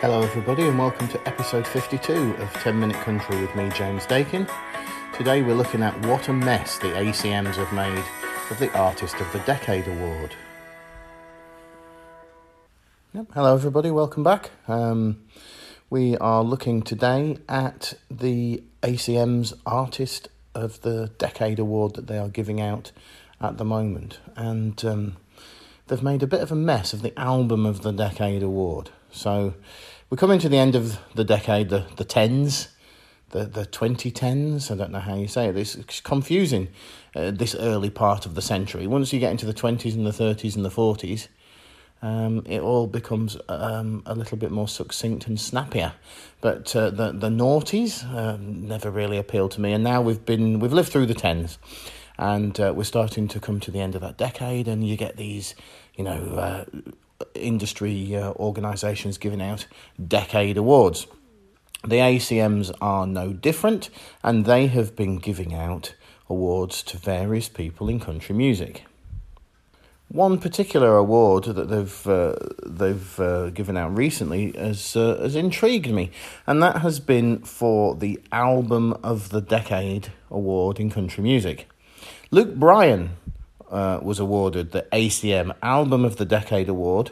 Hello, everybody, and welcome to episode 52 of 10 Minute Country with me, James Dakin. Today, we're looking at what a mess the ACMs have made of the Artist of the Decade Award. Yep. Hello, everybody, welcome back. Um, we are looking today at the ACM's Artist of the Decade Award that they are giving out at the moment, and um, they've made a bit of a mess of the Album of the Decade Award. So we're coming to the end of the decade, the, the tens, the, the 2010s. I don't know how you say it. It's confusing, uh, this early part of the century. Once you get into the 20s and the 30s and the 40s, um, it all becomes um, a little bit more succinct and snappier. But uh, the the noughties uh, never really appealed to me, and now we've been we've lived through the tens, and uh, we're starting to come to the end of that decade, and you get these, you know, uh, industry uh, organisations giving out decade awards. The ACMs are no different, and they have been giving out awards to various people in country music. One particular award that they've uh, they've uh, given out recently has uh, has intrigued me, and that has been for the Album of the Decade award in country music. Luke Bryan uh, was awarded the ACM Album of the Decade award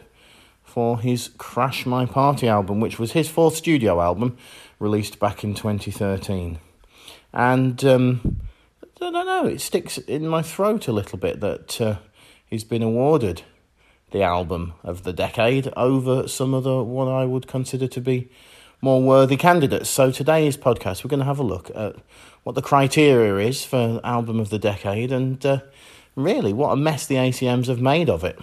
for his Crash My Party album, which was his fourth studio album, released back in 2013. And um, I don't know, it sticks in my throat a little bit that uh, he's been awarded the album of the decade over some the what I would consider to be more worthy candidates. So today's podcast, we're going to have a look at what the criteria is for album of the decade and uh, really what a mess the ACMs have made of it.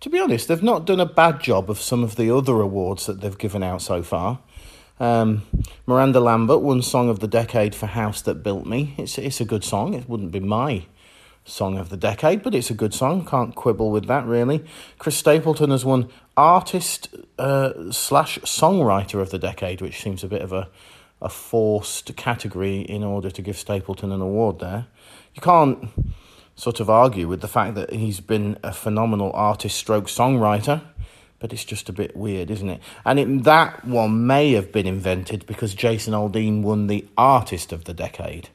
To be honest, they've not done a bad job of some of the other awards that they've given out so far. Um, Miranda Lambert won Song of the Decade for House That Built Me. It's it's a good song. It wouldn't be my song of the decade, but it's a good song. Can't quibble with that really. Chris Stapleton has won Artist uh, slash Songwriter of the Decade, which seems a bit of a a forced category in order to give Stapleton an award there. You can't sort of argue with the fact that he's been a phenomenal artist stroke songwriter, but it's just a bit weird, isn't it? And it, that one may have been invented because Jason Aldean won the Artist of the Decade.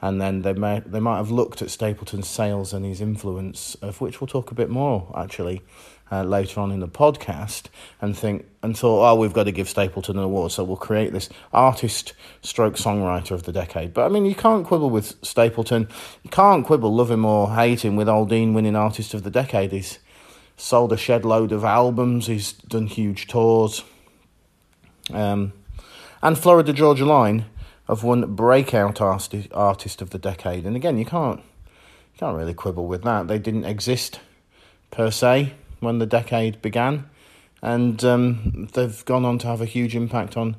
And then they may they might have looked at Stapleton's sales and his influence, of which we'll talk a bit more actually uh, later on in the podcast and think and thought, oh, we've got to give Stapleton an award, so we'll create this artist stroke songwriter of the decade. But I mean, you can't quibble with Stapleton. You can't quibble, love him or hate him, with Aldean winning artist of the decade. He's sold a shed load of albums. He's done huge tours. Um, and Florida Georgia Line have won breakout artist artist of the decade. And again, you can't you can't really quibble with that. They didn't exist per se when the decade began, and um, they've gone on to have a huge impact on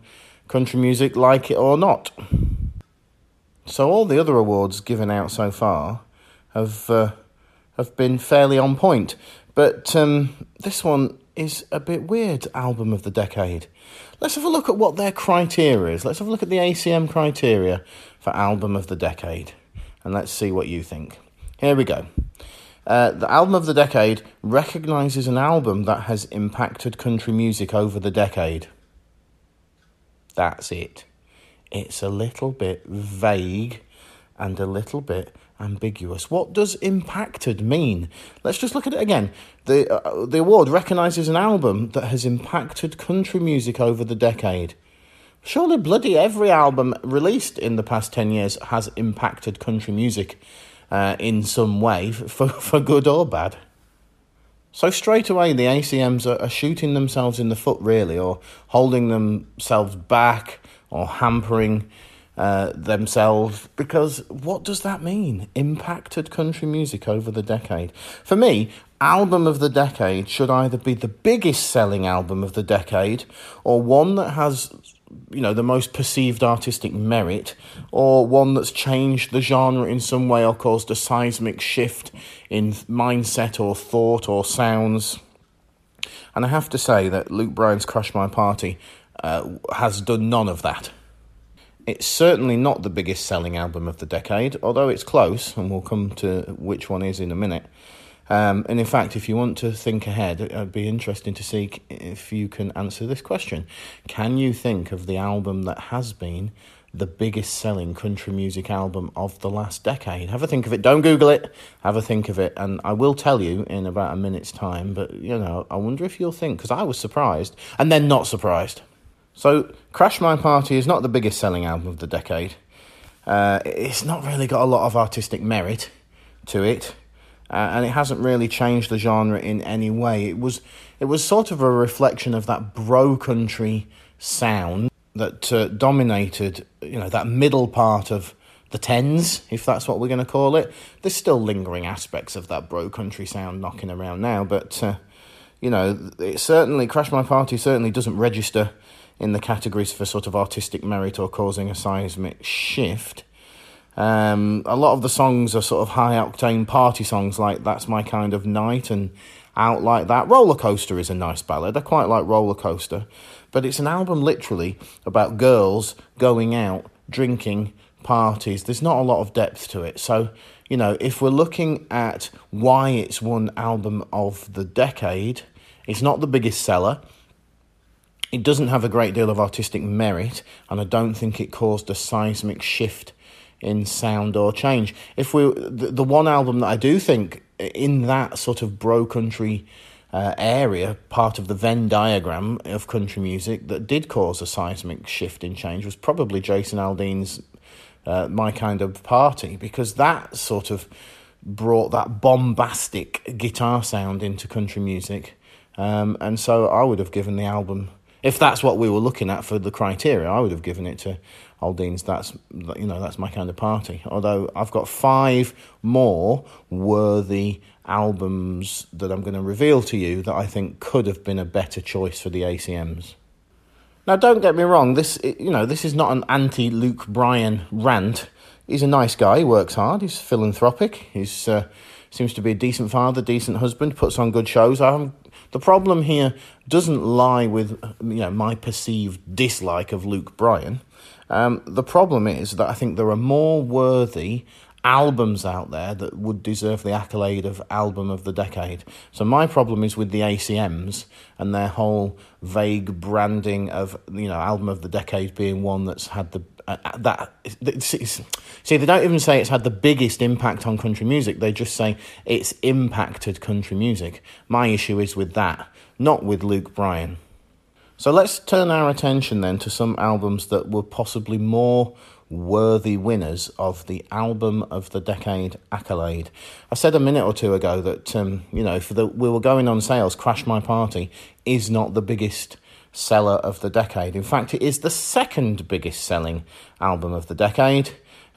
country music, like it or not. So all the other awards given out so far have uh, have been fairly on point, but um, this one is a bit weird. Album of the decade. Let's have a look at what their criteria is. Let's have a look at the ACM criteria for album of the decade, and let's see what you think. Here we go. Uh, the album of the decade recognizes an album that has impacted country music over the decade. That's it. It's a little bit vague and a little bit ambiguous. What does impacted mean? Let's just look at it again. The, uh, the award recognises an album that has impacted country music over the decade. Surely, bloody every album released in the past 10 years has impacted country music uh, in some way, for, for good or bad. So, straight away, the ACMs are, are shooting themselves in the foot, really, or holding themselves back or hampering uh, themselves because what does that mean? Impacted country music over the decade. For me, album of the decade should either be the biggest selling album of the decade or one that has you know the most perceived artistic merit or one that's changed the genre in some way or caused a seismic shift in mindset or thought or sounds and i have to say that luke bryan's crash my party uh, has done none of that it's certainly not the biggest selling album of the decade although it's close and we'll come to which one is in a minute Um, and in fact, if you want to think ahead, it'd be interesting to see if you can answer this question. Can you think of the album that has been the biggest selling country music album of the last decade? Have a think of it. Don't Google it. Have a think of it. And I will tell you in about a minute's time. But, you know, I wonder if you'll think, because I was surprised and then not surprised. So, Crash My Party is not the biggest selling album of the decade. Uh, it's not really got a lot of artistic merit to it uh, and it hasn't really changed the genre in any way. It was it was sort of a reflection of that bro country sound that uh, dominated, you know, that middle part of the tens, if that's what we're going to call it. There's still lingering aspects of that bro country sound knocking around now, but uh, you know, it certainly Crash My Party certainly doesn't register in the categories for sort of artistic merit or causing a seismic shift. Um, a lot of the songs are sort of high octane party songs, like That's My Kind of Night and Out Like That. Roller Coaster is a nice ballad. I quite like Roller Coaster. But it's an album literally about girls going out, drinking, parties. There's not a lot of depth to it. So, you know, if we're looking at why it's one album of the decade, it's not the biggest seller. It doesn't have a great deal of artistic merit, and I don't think it caused a seismic shift in sound or change. If we the, the one album that I do think in that sort of bro country uh, area, part of the Venn diagram of country music that did cause a seismic shift in change was probably Jason Aldean's uh, My Kind of Party, because that sort of brought that bombastic guitar sound into country music. Um, and so I would have given the album, if that's what we were looking at for the criteria, I would have given it to Aldean's that's you know that's my kind of party. Although I've got five more worthy albums that I'm going to reveal to you that I think could have been a better choice for the ACMs. Now, don't get me wrong. This you know this is not an anti Luke Bryan rant. He's a nice guy. He works hard. He's philanthropic. He's uh, seems to be a decent father, decent husband. Puts on good shows. I'm, the problem here doesn't lie with you know my perceived dislike of Luke Bryan. Um, the problem is that I think there are more worthy albums out there that would deserve the accolade of album of the decade. So my problem is with the ACMs and their whole vague branding of you know album of the decade being one that's had the uh, uh that see they don't even say it's had the biggest impact on country music. They just say it's impacted country music. My issue is with that not with Luke Bryan. So let's turn our attention then to some albums that were possibly more worthy winners of the album of the decade accolade. I said a minute or two ago that um, you know for the we were going on sales. Crash My Party is not the biggest seller of the decade. In fact, it is the second biggest selling album of the decade.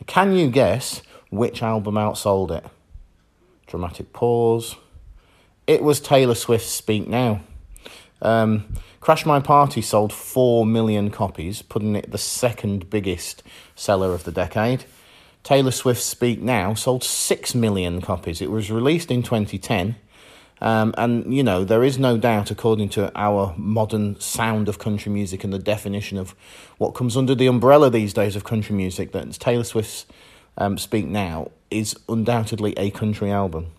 Can you guess which album outsold it? Dramatic pause. It was Taylor Swift's Speak Now. Um, Crash My Party sold 4 million copies, putting it the second biggest seller of the decade. Taylor Swift's Speak Now sold 6 million copies. It was released in 2010. Um, and, you know, there is no doubt, according to our modern sound of country music and the definition of what comes under the umbrella these days of country music, that Taylor Swift's um, Speak Now is undoubtedly a country album.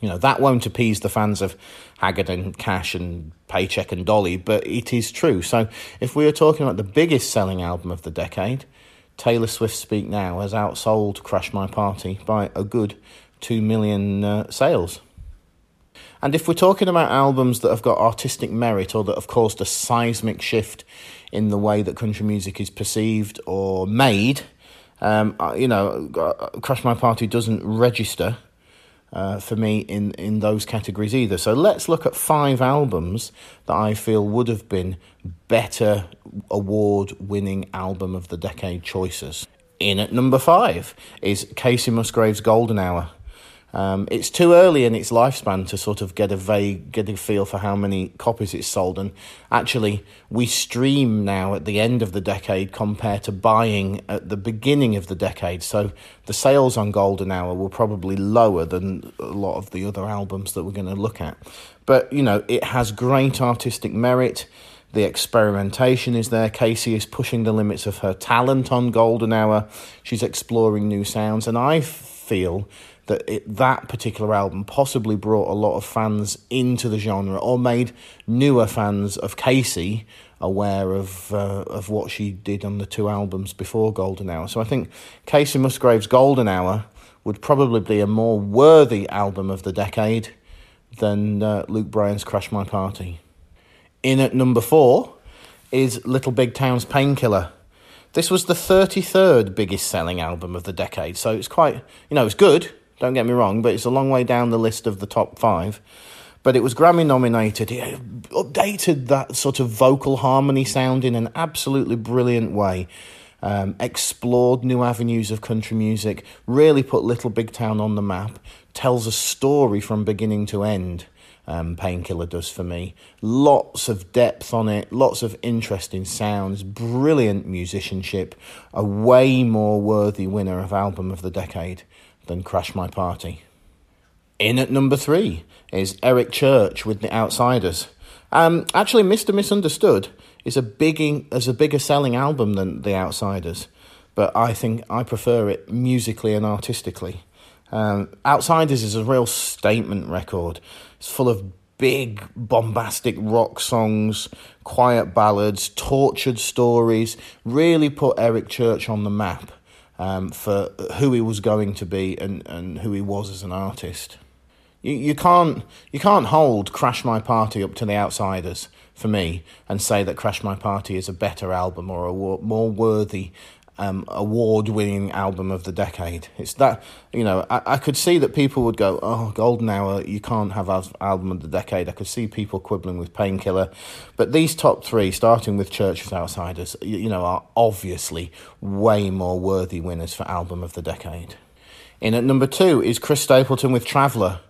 You know, that won't appease the fans of Haggard and Cash and Paycheck and Dolly, but it is true. So if we are talking about the biggest selling album of the decade, Taylor Swift Speak Now has outsold Crash My Party by a good 2 million uh, sales. And if we're talking about albums that have got artistic merit or that have caused a seismic shift in the way that country music is perceived or made, um, uh, you know, uh, Crash My Party doesn't register uh, for me in, in those categories either. So let's look at five albums that I feel would have been better award winning album of the decade choices. In at number five is Kacey Musgraves' Golden Hour. Um, it's too early in its lifespan to sort of get a vague, get a feel for how many copies it's sold. And actually, we stream now at the end of the decade compared to buying at the beginning of the decade. So the sales on Golden Hour were probably lower than a lot of the other albums that we're going to look at. But, you know, it has great artistic merit. The experimentation is there. Kacey is pushing the limits of her talent on Golden Hour. She's exploring new sounds. And I feel that it, that particular album possibly brought a lot of fans into the genre or made newer fans of Kacey aware of uh, of what she did on the two albums before Golden Hour. So I think Kacey Musgraves' Golden Hour would probably be a more worthy album of the decade than uh, Luke Bryan's Crash My Party. In at number four is Little Big Town's Painkiller. This was the 33rd biggest selling album of the decade, so it's quite, you know, it's good, don't get me wrong, but it's a long way down the list of the top five. But it was Grammy nominated. It updated that sort of vocal harmony sound in an absolutely brilliant way. Um, explored new avenues of country music, really put Little Big Town on the map, tells a story from beginning to end um, Painkiller does for me. Lots of depth on it, lots of interesting sounds, brilliant musicianship, a way more worthy winner of Album of the Decade than Crash My Party. In at number three is Eric Church with The Outsiders. Um, actually, Mr. Misunderstood is a big as a bigger selling album than The Outsiders, but I think I prefer it musically and artistically. Um, Outsiders is a real statement record. It's full of big, bombastic rock songs, quiet ballads, tortured stories. Really put Eric Church on the map um, for who he was going to be and, and who he was as an artist. You, you can't you can't hold Crash My Party up to the outsiders for me and say that Crash My Party is a better album or a more worthy um, award winning album of the decade. It's that, you know, I, I could see that people would go, oh, Golden Hour, you can't have album of the decade. I could see people quibbling with Painkiller. But these top three, starting with Church of Outsiders, you, you know, are obviously way more worthy winners for album of the decade. In at number two is Chris Stapleton with Traveller.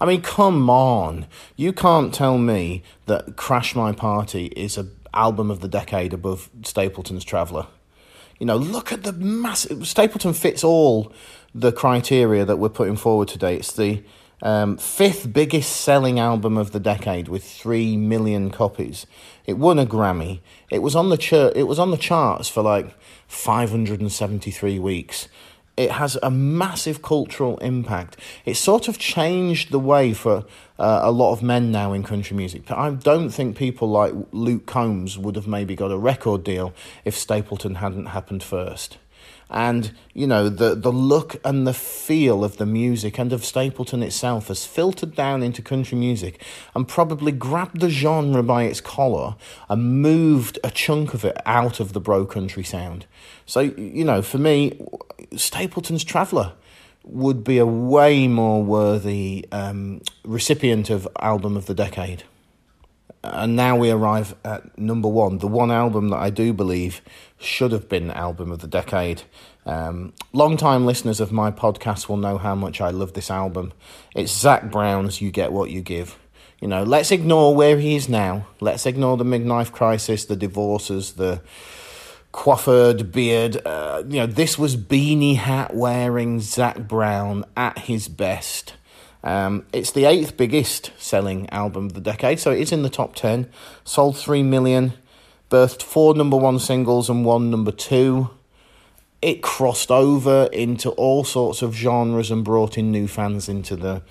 I mean, come on. You can't tell me that Crash My Party is a album of the decade above Stapleton's Traveller. You know, look at the massive. Stapleton fits all the criteria that we're putting forward today. It's the um, fifth biggest selling album of the decade with three million copies. It won a Grammy. It was on the chart. It was on the charts for like five hundred and seventy three weeks it has a massive cultural impact. It sort of changed the way for uh, a lot of men now in country music. I don't think people like Luke Combs would have maybe got a record deal if Stapleton hadn't happened first and you know the the look and the feel of the music and of Stapleton itself has filtered down into country music and probably grabbed the genre by its collar and moved a chunk of it out of the bro country sound. So you know, for me, Stapleton's Traveller would be a way more worthy um, recipient of album of the decade and now we arrive at number one, the one album that I do believe should have been album of the decade. Um, long-time listeners of my podcast will know how much I love this album. It's Zac Brown's "You Get What You Give." You know, let's ignore where he is now. Let's ignore the midlife crisis, the divorces, the coiffured beard. Uh, you know, this was beanie hat wearing Zac Brown at his best. Um, it's the eighth biggest selling album of the decade, so it is in the top 10. Sold 3 million, birthed four number one singles and one number two. It crossed over into all sorts of genres and brought in new fans into the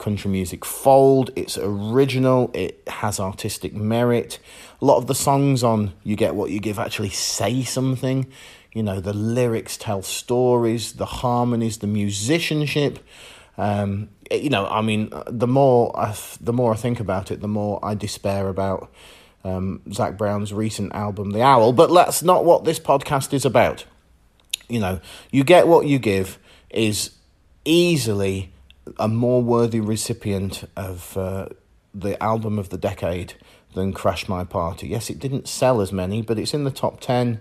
country music fold. It's original, it has artistic merit. A lot of the songs on You Get What You Give actually say something. You know, the lyrics tell stories, the harmonies, the musicianship. Um, you know, I mean, the more I the more I think about it, the more I despair about um, Zac Brown's recent album, The Owl. But that's not what this podcast is about. You know, you get what you give is easily a more worthy recipient of uh, the album of the decade than Crash My Party. Yes, it didn't sell as many, but it's in the top ten.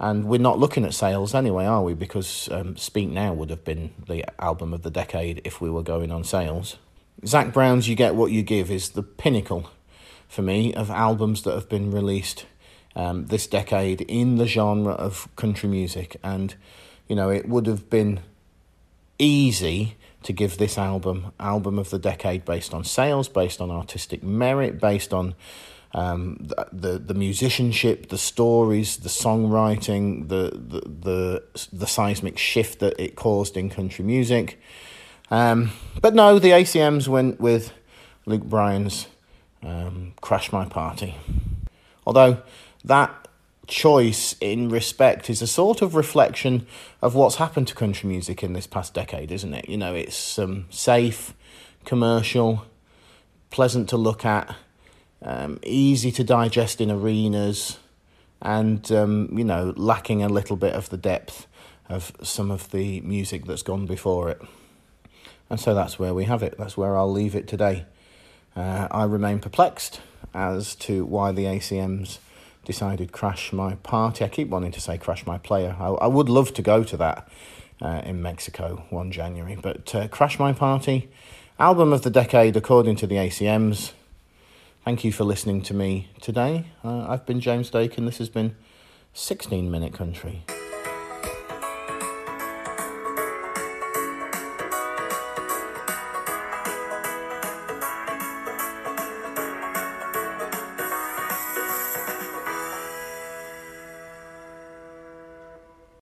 And we're not looking at sales anyway, are we? Because um, Speak Now would have been the album of the decade if we were going on sales. Zac Brown's You Get What You Give is the pinnacle for me of albums that have been released um, this decade in the genre of country music. And, you know, it would have been easy to give this album album of the decade based on sales, based on artistic merit, based on um, the, the, the musicianship, the stories, the songwriting, the, the the the seismic shift that it caused in country music. Um, but no, the ACMs went with Luke Bryan's um, Crash My Party. Although that choice in respect is a sort of reflection of what's happened to country music in this past decade, isn't it? You know, it's um, safe, commercial, pleasant to look at, um, easy to digest in arenas, and, um, you know, lacking a little bit of the depth of some of the music that's gone before it. And so that's where we have it. That's where I'll leave it today. Uh, I remain perplexed as to why the ACMs decided Crash My Party. I keep wanting to say Crash My Playa. I, I would love to go to that uh, in Mexico 1 January. But uh, Crash My Party, album of the decade according to the ACMs. Thank you for listening to me today. Uh, I've been James Dake and this has been 16 Minute Country.